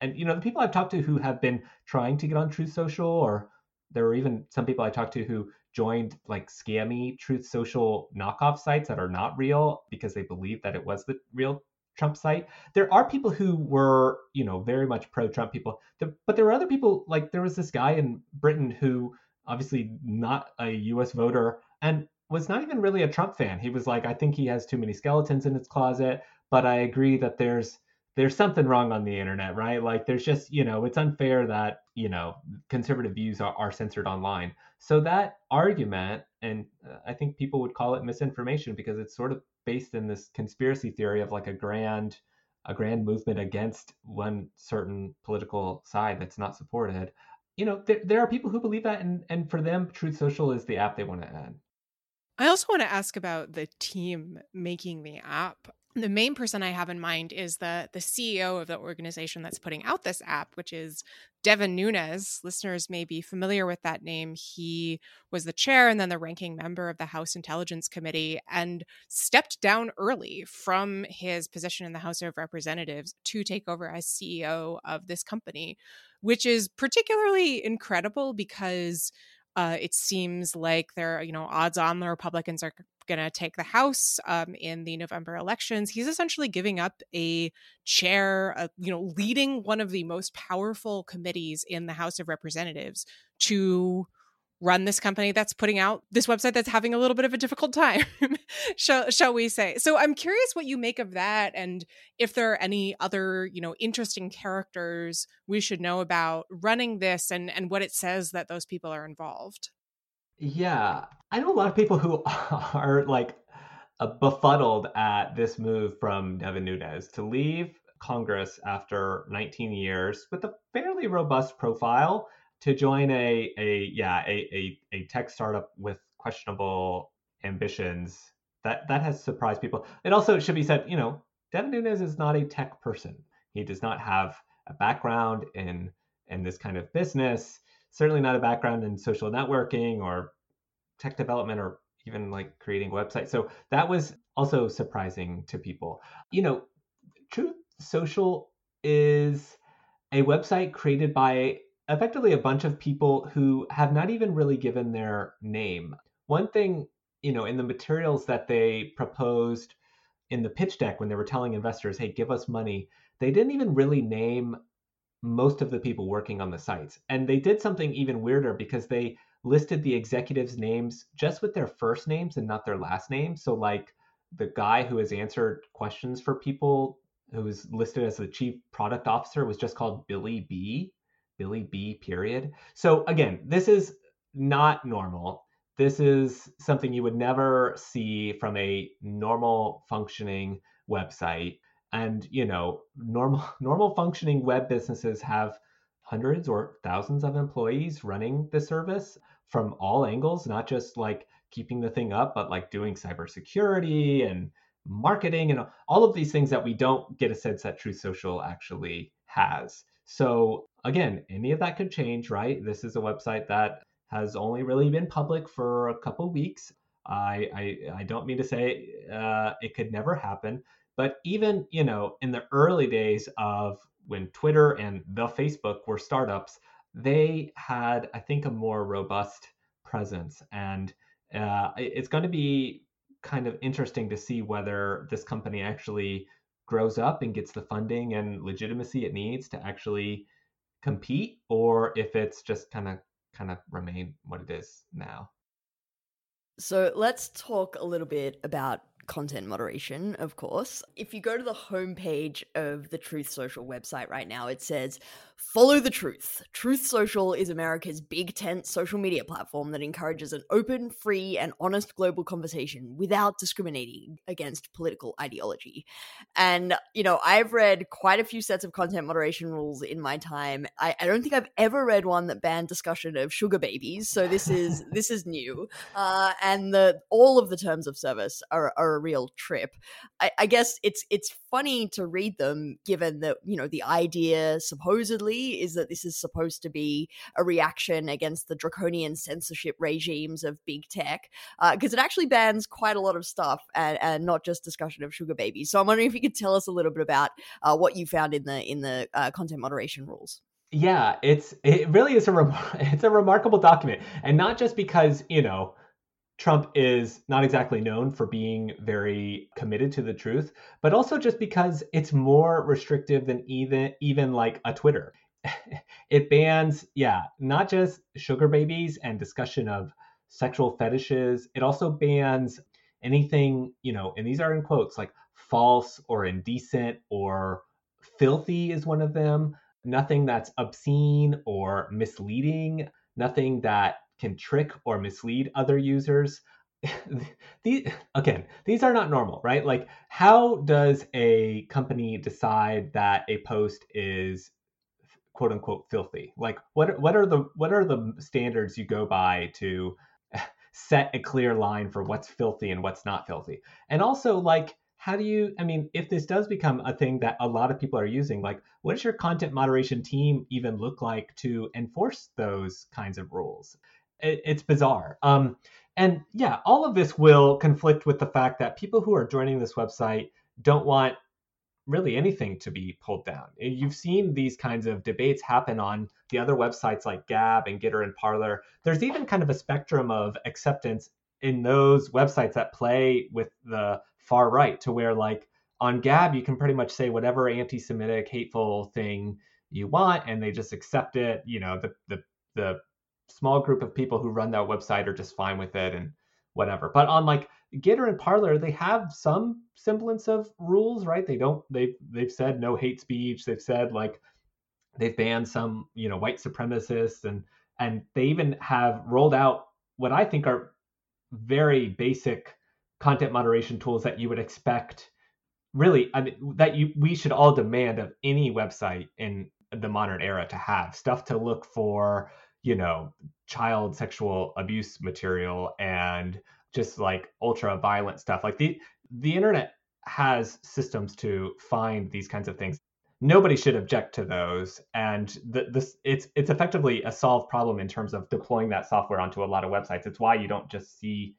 and you know the people I've talked to who have been trying to get on Truth Social, or there were even some people I talked to who joined like scammy Truth Social knockoff sites that are not real because they believe that it was the real Trump site. There are people who were, you know, very much pro-Trump people, but there were other people like there was this guy in Britain who obviously not a U.S. voter and was not even really a Trump fan. He was like, I think he has too many skeletons in his closet, but I agree that there's there's something wrong on the internet, right? Like there's just, you know, it's unfair that, you know, conservative views are, are censored online. So that argument, and uh, I think people would call it misinformation because it's sort of based in this conspiracy theory of like a grand a grand movement against one certain political side that's not supported you know there, there are people who believe that and and for them truth social is the app they want to add i also want to ask about the team making the app the main person I have in mind is the the CEO of the organization that's putting out this app, which is Devin Nunes. Listeners may be familiar with that name. He was the chair and then the ranking member of the House Intelligence Committee and stepped down early from his position in the House of Representatives to take over as CEO of this company, which is particularly incredible because uh, it seems like there, you know, odds on the Republicans are going to take the House um, in the November elections. He's essentially giving up a chair, uh, you know, leading one of the most powerful committees in the House of Representatives to run this company that's putting out this website that's having a little bit of a difficult time (laughs) shall, shall we say? So i'm curious what you make of that and if there are any other you know interesting characters we should know about running this and and what it says that those people are involved. Yeah i know a lot of people who (laughs) are like befuddled at this move from devin nunes to leave congress after 19 years with a fairly robust profile to join a a yeah a, a, a tech startup with questionable ambitions that that has surprised people. It also should be said, you know, Devin Nunes is not a tech person. He does not have a background in in this kind of business. Certainly not a background in social networking or tech development or even like creating websites. So that was also surprising to people. You know, Truth Social is a website created by effectively a bunch of people who have not even really given their name. One thing, you know, in the materials that they proposed in the pitch deck when they were telling investors, hey, give us money, they didn't even really name most of the people working on the sites. And they did something even weirder because they listed the executives' names just with their first names and not their last names. So, like the guy who has answered questions for people who was listed as the chief product officer was just called Billy B Billy B. Period. So again, this is not normal. This is something you would never see from a normal functioning website. And you know, normal (laughs) normal functioning web businesses have hundreds or thousands of employees running the service from all angles, not just like keeping the thing up, but like doing cybersecurity and marketing and all of these things that we don't get a sense that Truth Social actually has. So again, any of that could change, right? This is a website that has only really been public for a couple weeks. I, I, I don't mean to say uh, it could never happen, but even you know in the early days of when Twitter and the Facebook were startups, they had I think a more robust presence, and uh, it's going to be kind of interesting to see whether this company actually grows up and gets the funding and legitimacy it needs to actually compete or if it's just kind of kind of remain what it is now. So let's talk a little bit about content moderation, of course. If you go to the homepage of the Truth Social website right now, it says Follow the truth. Truth Social is America's big tent social media platform that encourages an open, free, and honest global conversation without discriminating against political ideology. And, you know, I've read quite a few sets of content moderation rules in my time. I, I don't think I've ever read one that banned discussion of sugar babies. So this is (laughs) this is new. Uh, and the all of the terms of service are, are real trip. I, I guess it's it's funny to read them given that, you know, the idea supposedly is that this is supposed to be a reaction against the draconian censorship regimes of big tech, because uh, it actually bans quite a lot of stuff and, and, not just discussion of sugar babies. So I'm wondering if you could tell us a little bit about uh, what you found in the in the uh, content moderation rules. Yeah, it's it really is a rem- (laughs) it's a remarkable document, and not just because you know Trump is not exactly known for being very committed to the truth, but also just because it's more restrictive than even even like a Twitter. (laughs) it bans, yeah, not just sugar babies and discussion of sexual fetishes. It also bans anything, you know, and these are in quotes like false or indecent or filthy is one of them. Nothing that's obscene or misleading, nothing that can trick or mislead other users. (laughs) these again, these are not normal, right? Like how does a company decide that a post is quote unquote filthy? Like what what are the what are the standards you go by to (laughs) set a clear line for what's filthy and what's not filthy? And also like how do you i mean if this does become a thing that a lot of people are using like what does your content moderation team even look like to enforce those kinds of rules it, it's bizarre. Um, and yeah, all of this will conflict with the fact that people who are joining this website don't want really anything to be pulled down. You've seen these kinds of debates happen on the other websites like Gab and Gettr and Parler. There's even kind of a spectrum of acceptance in those websites that play with the far right to where like on Gab you can pretty much say whatever anti-Semitic hateful thing you want and they just accept it. You know, the the the small group of people who run that website are just fine with it and whatever. But on like Gettr and Parler, they have some semblance of rules, right? They don't they they've said no hate speech. They've said like they've banned some, you know, white supremacists and and they even have rolled out what I think are very basic content moderation tools that you would expect really I mean, that you we should all demand of any website in the modern era to have stuff to look for you know, child sexual abuse material and just like ultra violent stuff. Like the the internet has systems to find these kinds of things. Nobody should object to those, and the, this it's it's effectively a solved problem in terms of deploying that software onto a lot of websites. It's why you don't just see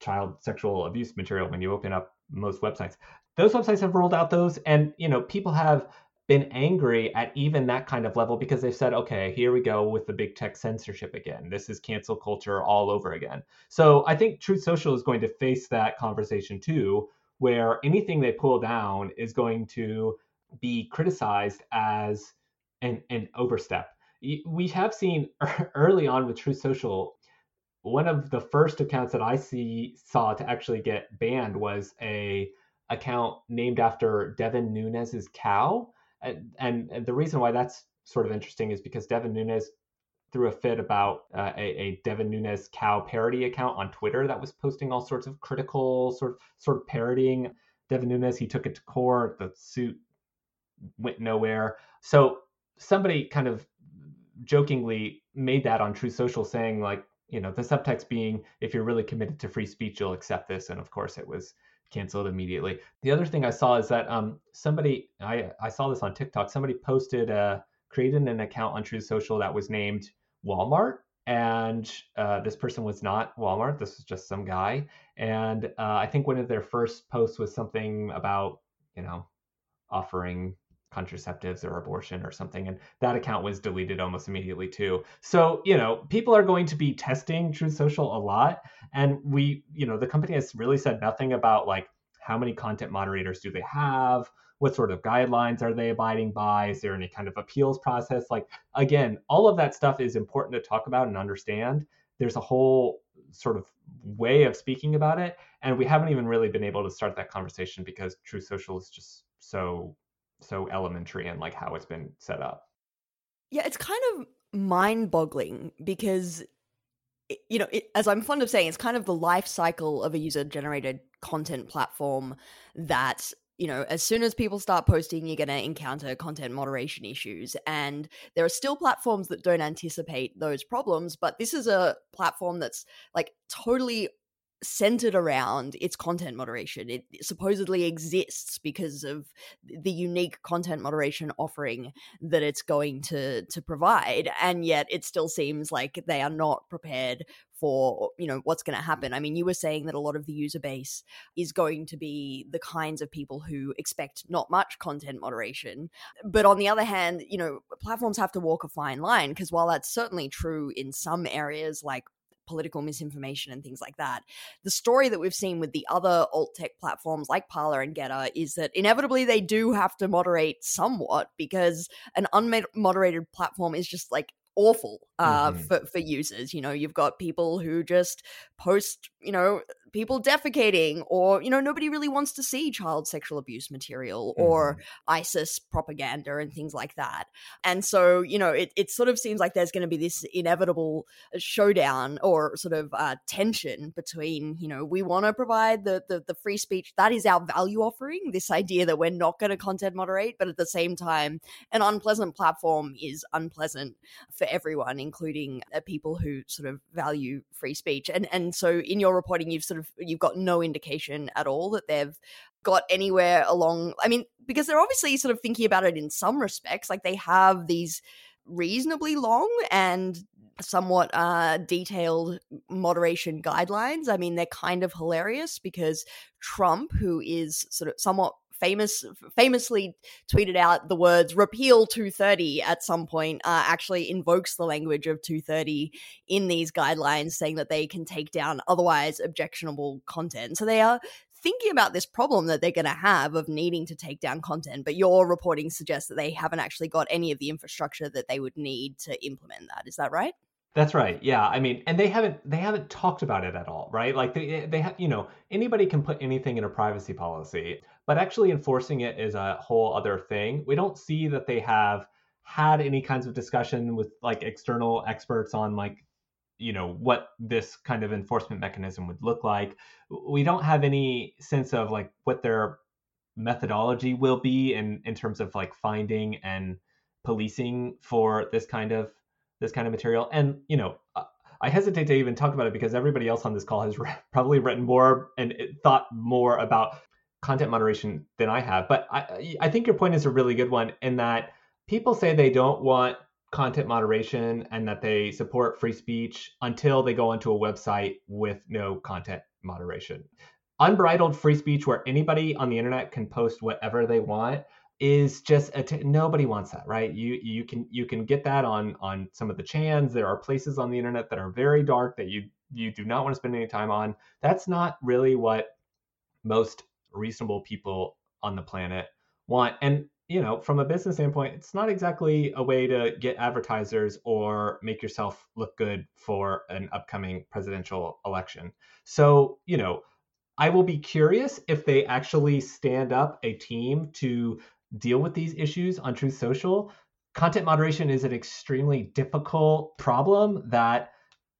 child sexual abuse material when you open up most websites. Those websites have rolled out those, and you know people have been angry at even that kind of level because they've said, okay, here we go with the big tech censorship again. This is cancel culture all over again. So I think Truth Social is going to face that conversation too, where anything they pull down is going to be criticized as an, an overstep. We have seen (laughs) early on with Truth Social, one of the first accounts that I see saw to actually get banned was a account named after Devin Nunes's cow and, and the reason why that's sort of interesting is because Devin Nunes threw a fit about uh, a, a Devin Nunes cow parody account on Twitter that was posting all sorts of critical sort of sort of parodying Devin Nunes. He took it to court. The suit went nowhere. So somebody kind of jokingly made that on Truth Social, saying like, you know, the subtext being, if you're really committed to free speech, you'll accept this. And of course, it was canceled immediately. The other thing I saw is that um, somebody I I saw this on TikTok. Somebody posted uh, created an account on Truth Social that was named Walmart, and uh, this person was not Walmart. This was just some guy, and uh, I think one of their first posts was something about you know offering contraceptives or abortion or something. And that account was deleted almost immediately too. So, you know, people are going to be testing Truth Social a lot. And we, you know, the company has really said nothing about like how many content moderators do they have? What sort of guidelines are they abiding by? Is there any kind of appeals process? Like, again, all of that stuff is important to talk about and understand. There's a whole sort of way of speaking about it. And we haven't even really been able to start that conversation because Truth Social is just so so elementary and like how it's been set up. Yeah, it's kind of mind-boggling because you know, it, as I'm fond of saying, it's kind of the life cycle of a user-generated content platform that you know, as soon as people start posting, you're going to encounter content moderation issues. And there are still platforms that don't anticipate those problems, but this is a platform that's like totally centered around its content moderation. It supposedly exists because of the unique content moderation offering that it's going to to provide, and yet it still seems like they are not prepared for you know what's going to happen. I mean, you were saying that a lot of the user base is going to be the kinds of people who expect not much content moderation, but on the other hand, you know, platforms have to walk a fine line because while that's certainly true in some areas like political misinformation and things like that. The story that we've seen with the other alt tech platforms like Parler and Gettr is that inevitably they do have to moderate somewhat because an unmoderated platform is just like awful uh, mm-hmm. for, for users. You know, you've got people who just post, you know, people defecating or you know nobody really wants to see child sexual abuse material or mm. isis propaganda and things like that and so you know it, it sort of seems like there's going to be this inevitable showdown or sort of uh, tension between you know we want to provide the, the the free speech that is our value offering this idea that we're not going to content moderate but at the same time an unpleasant platform is unpleasant for everyone including uh, people who sort of value free speech and and so in your reporting you've sort of you've got no indication at all that they've got anywhere along i mean because they're obviously sort of thinking about it in some respects like they have these reasonably long and somewhat uh, detailed moderation guidelines. I mean, they're kind of hilarious because Trump, who is sort of somewhat famous famously tweeted out the words repeal 230 at some point uh, actually invokes the language of 230 in these guidelines saying that they can take down otherwise objectionable content. So they are thinking about this problem that they're going to have of needing to take down content but your reporting suggests that they haven't actually got any of the infrastructure that they would need to implement that. Is that right that's right. Yeah. I mean, and they haven't they haven't talked about it at all, right? Like they they have, you know, anybody can put anything in a privacy policy, but actually enforcing it is a whole other thing. We don't see that they have had any kinds of discussion with like external experts on like you know what this kind of enforcement mechanism would look like. We don't have any sense of like what their methodology will be in in terms of like finding and policing for this kind of this kind of material. And you know, uh, I hesitate to even talk about it because everybody else on this call has (laughs) re- probably written more and thought more about content moderation than I have. But I, I think your point is a really good one in that people say they don't want content moderation and that they support free speech until they go onto a website with no content moderation. Unbridled free speech, where anybody on the internet can post whatever they want, is just a t- nobody wants that right? You you can you can get that on on some of the chans. There are places on the internet that are very dark that you you do not want to spend any time on. That's not really what most reasonable people on the planet want. And you know from a business standpoint it's not exactly a way to get advertisers or make yourself look good for an upcoming presidential election. So you know I will be curious if they actually stand up a team to deal with these issues on Truth Social. Content moderation is an extremely difficult problem that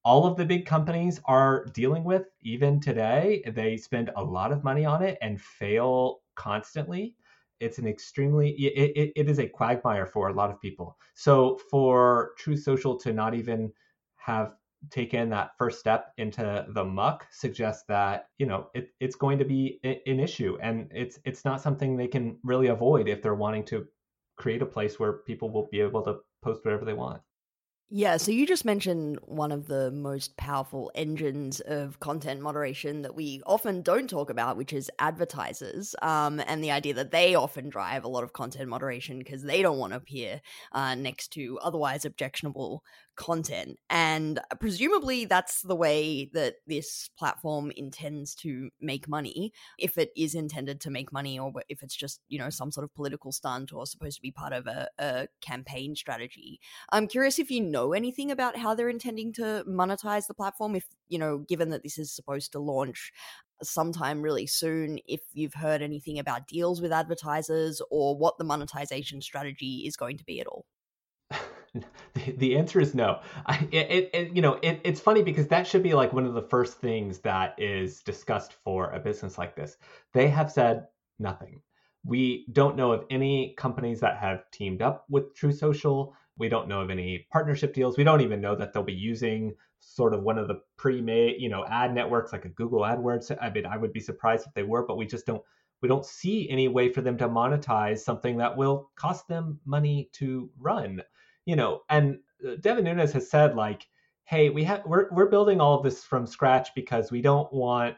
all of the big companies are dealing with even today. They spend a lot of money on it and fail constantly. It's an extremely it, it, it is a quagmire for a lot of people. So for Truth Social to not even have taken that first step into the muck suggests that you know it, it's going to be an issue. And it's it's not something they can really avoid if they're wanting to create a place where people will be able to post whatever they want. Yeah, so you just mentioned one of the most powerful engines of content moderation that we often don't talk about, which is advertisers, um, and the idea that they often drive a lot of content moderation because they don't want to appear uh, next to otherwise objectionable content. And presumably, that's the way that this platform intends to make money, if it is intended to make money, or if it's just, you know, some sort of political stunt or supposed to be part of a, a campaign strategy. I'm curious if you know anything about how they're intending to monetize the platform, if, you know, given that this is supposed to launch sometime really soon if you've heard anything about deals with advertisers or what the monetization strategy is going to be at all. (laughs) (laughs) the answer is no. I, it, it, you know, it, it's funny because that should be like one of the first things that is discussed for a business like this. They have said nothing. We don't know of any companies that have teamed up with Truth Social. We don't know of any partnership deals. We don't even know that they'll be using sort of one of the pre-made, you know, ad networks like a Google AdWords. I mean, I would be surprised if they were, but we just don't we don't see any way for them to monetize something that will cost them money to run you know, and uh, Devin Nunes has said like, hey, we have we're we're building all of this from scratch because we don't want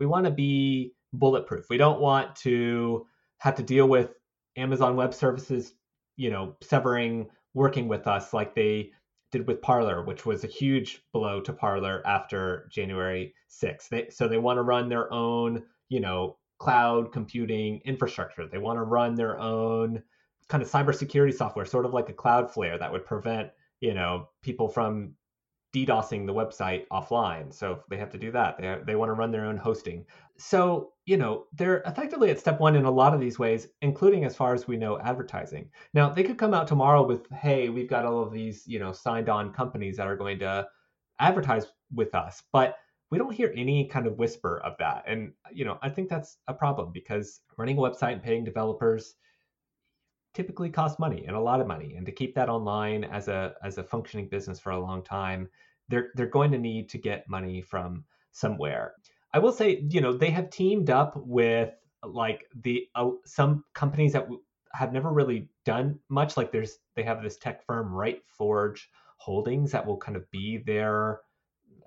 we want to be bulletproof. We don't want to have to deal with Amazon Web Services, you know, severing working with us like they did with Parler, which was a huge blow to Parler after January 6th. They, so they want to run their own, you know, cloud computing infrastructure. They want to run their own kind of cybersecurity software, sort of like a Cloudflare that would prevent, you know, people from DDoSing the website offline. So they have to do that. They, they want to run their own hosting. So, you know, they're effectively at step one in a lot of these ways, including as far as we know, advertising. Now, they could come out tomorrow with, hey, we've got all of these, you know, signed on companies that are going to advertise with us. But we don't hear any kind of whisper of that. And, you know, I think that's a problem because running a website and paying developers, typically cost money and a lot of money. And to keep that online as a as a functioning business for a long time, they're they're going to need to get money from somewhere. I will say, you know, they have teamed up with like the uh, some companies that have never really done much. Like there's they have this tech firm, RightForge Holdings, that will kind of be their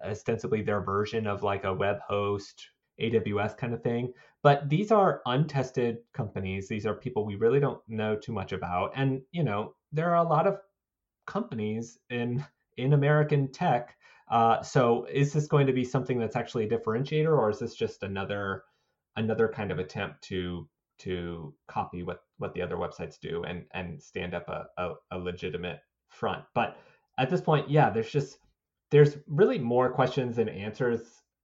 ostensibly their version of like a web host AWS kind of thing. But these are untested companies. These are people we really don't know too much about. And, you know, there are a lot of companies in in American tech. Uh, so is this going to be something that's actually a differentiator or is this just another another kind of attempt to to copy what what the other websites do and and stand up a, a, a legitimate front? But at this point, yeah, there's just there's really more questions than answers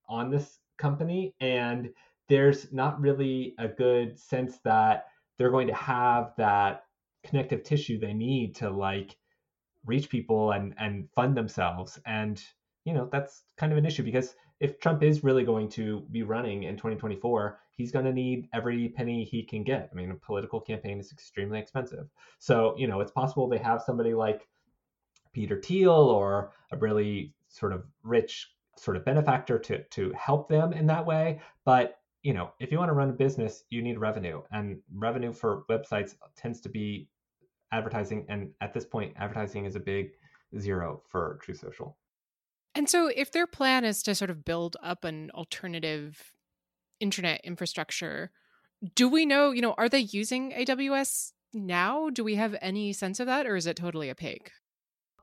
on this company and there's not really a good sense that they're going to have that connective tissue they need to like reach people and and fund themselves. And you know that's kind of an issue because if Trump is really going to be running in 2024 he's going to need every penny he can get. I mean a political campaign is extremely expensive. So you know it's possible they have somebody like Peter Thiel or a really sort of rich sort of benefactor to to help them in that way. But you know if you want to run a business you need revenue and revenue for websites tends to be advertising and at this point advertising is a big zero for Truth Social. And so if their plan is to sort of build up an alternative internet infrastructure do we know you know are they using aws now? Do we have any sense of that or is it totally opaque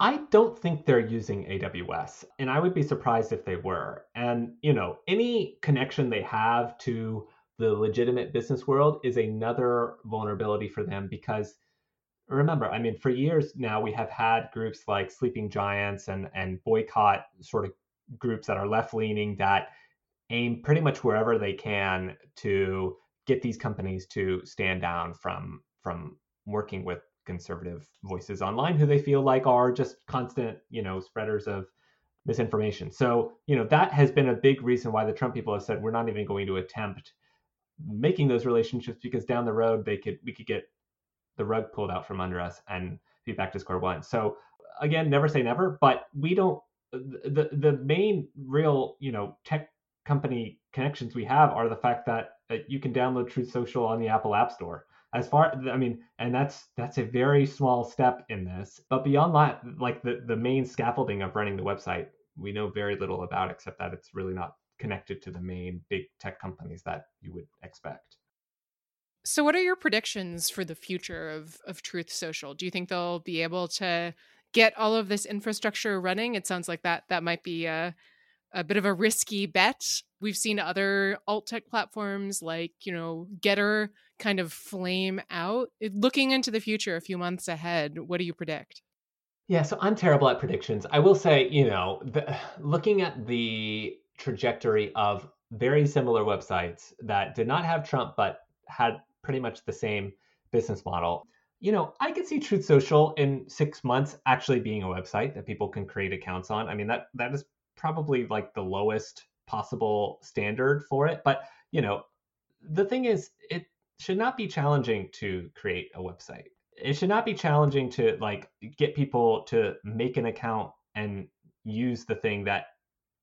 I don't think they're using AWS, and I would be surprised if they were. And, you know, any connection they have to the legitimate business world is another vulnerability for them because remember, I mean, for years now, we have had groups like Sleeping Giants and, and boycott sort of groups that are left leaning that aim pretty much wherever they can to get these companies to stand down from from working with conservative voices online who they feel like are just constant, you know, spreaders of misinformation. So, you know, that has been a big reason why the Trump people have said we're not even going to attempt making those relationships because down the road they could we could get the rug pulled out from under us and be back to square one. So again, never say never, but we don't the the main real, you know, tech company connections we have are the fact that, that you can download Truth Social on the Apple App Store as far I mean, and that's that's a very small step in this. But beyond that, like the the main scaffolding of running the website, we know very little about except that it's really not connected to the main big tech companies that you would expect. So what are your predictions for the future of of Truth Social? Do you think they'll be able to get all of this infrastructure running? It sounds like that that might be a a bit of a risky bet. We've seen other alt tech platforms like, you know, Gettr kind of flame out. Looking into the future a few months ahead, what do you predict? Yeah, so I'm terrible at predictions. I will say, you know, the, (sighs) looking at the trajectory of very similar websites that did not have Trump but had pretty much the same business model. You know, I could see Truth Social in six months actually being a website that people can create accounts on. I mean, that that is probably like the lowest possible standard for it. But you know, the thing is, it should not be challenging to create a website. It should not be challenging to like get people to make an account and use the thing that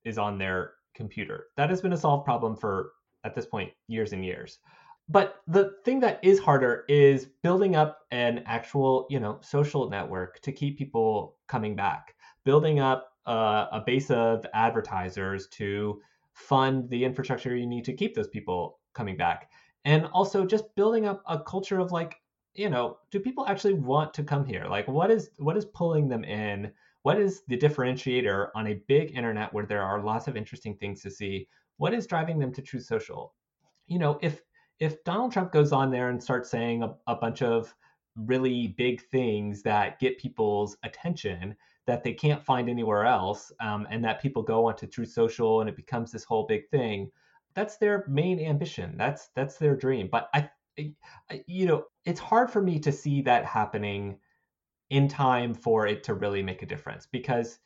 is on their computer. That has been a solved problem for at this point years and years. But the thing that is harder is building up an actual, you know, social network to keep people coming back. Building up uh, a base of advertisers to fund the infrastructure you need to keep those people coming back. And also just building up a culture of like, you know, do people actually want to come here? Like what is what is pulling them in? What is the differentiator on a big internet where there are lots of interesting things to see? What is driving them to Truth Social? You know, if if Donald Trump goes on there and starts saying a, a bunch of really big things that get people's attention that they can't find anywhere else, um, and that people go onto Truth Social and it becomes this whole big thing. That's their main ambition. That's that's their dream. But I, I, you know, it's hard for me to see that happening in time for it to really make a difference because,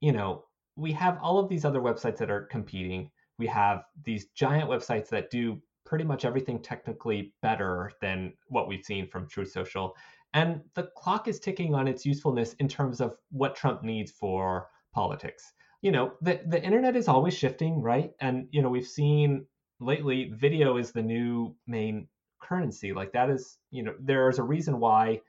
you know, we have all of these other websites that are competing. We have these giant websites that do pretty much everything technically better than what we've seen from Truth Social. And the clock is ticking on its usefulness in terms of what Trump needs for politics. You know, the, the internet is always shifting, right? And, you know, we've seen lately video is the new main currency. Like that is, you know, there's a reason why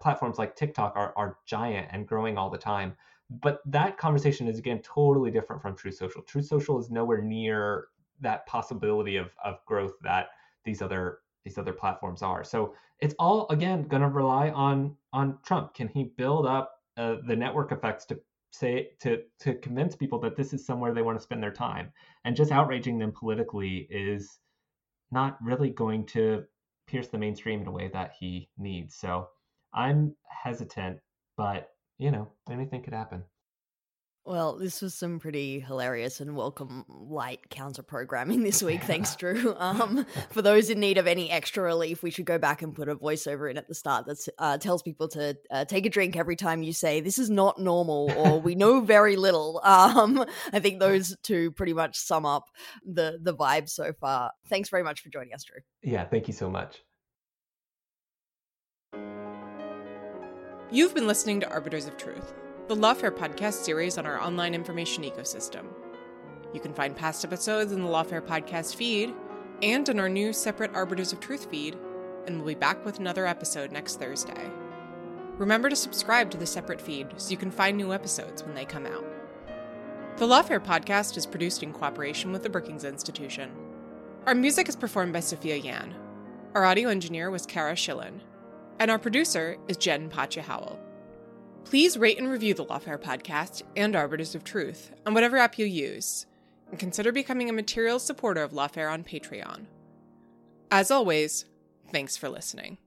platforms like TikTok are, are giant and growing all the time. But that conversation is again totally different from Truth Social. Truth Social is nowhere near that possibility of, of growth that these other these other platforms are. So it's all again going to rely on on Trump. Can he build up uh, the network effects to say to to convince people that this is somewhere they want to spend their time? And just outraging them politically is not really going to pierce the mainstream in a way that he needs. So I'm hesitant, but you know anything could happen. Well, this was some pretty hilarious and welcome light counter programming this week. Thanks, (laughs) Drew. Um, for those in need of any extra relief, we should go back and put a voiceover in at the start that uh, tells people to uh, take a drink every time you say "this is not normal" or "we know (laughs) very little." Um, I think those two pretty much sum up the the vibe so far. Thanks very much for joining us, Drew. Yeah, thank you so much. You've been listening to Arbiters of Truth the Lawfare podcast series on our online information ecosystem. You can find past episodes in the Lawfare podcast feed and in our new separate Arbiters of Truth feed, and we'll be back with another episode next Thursday. Remember to subscribe to the separate feed so you can find new episodes when they come out. The Lawfare podcast is produced in cooperation with the Brookings Institution. Our music is performed by Sophia Yan. Our audio engineer was Cara Shillenn. And our producer is Jen Patja Howell. Please rate and review the Lawfare podcast and Arbiters of Truth on whatever app you use, and consider becoming a material supporter of Lawfare on Patreon. As always, thanks for listening.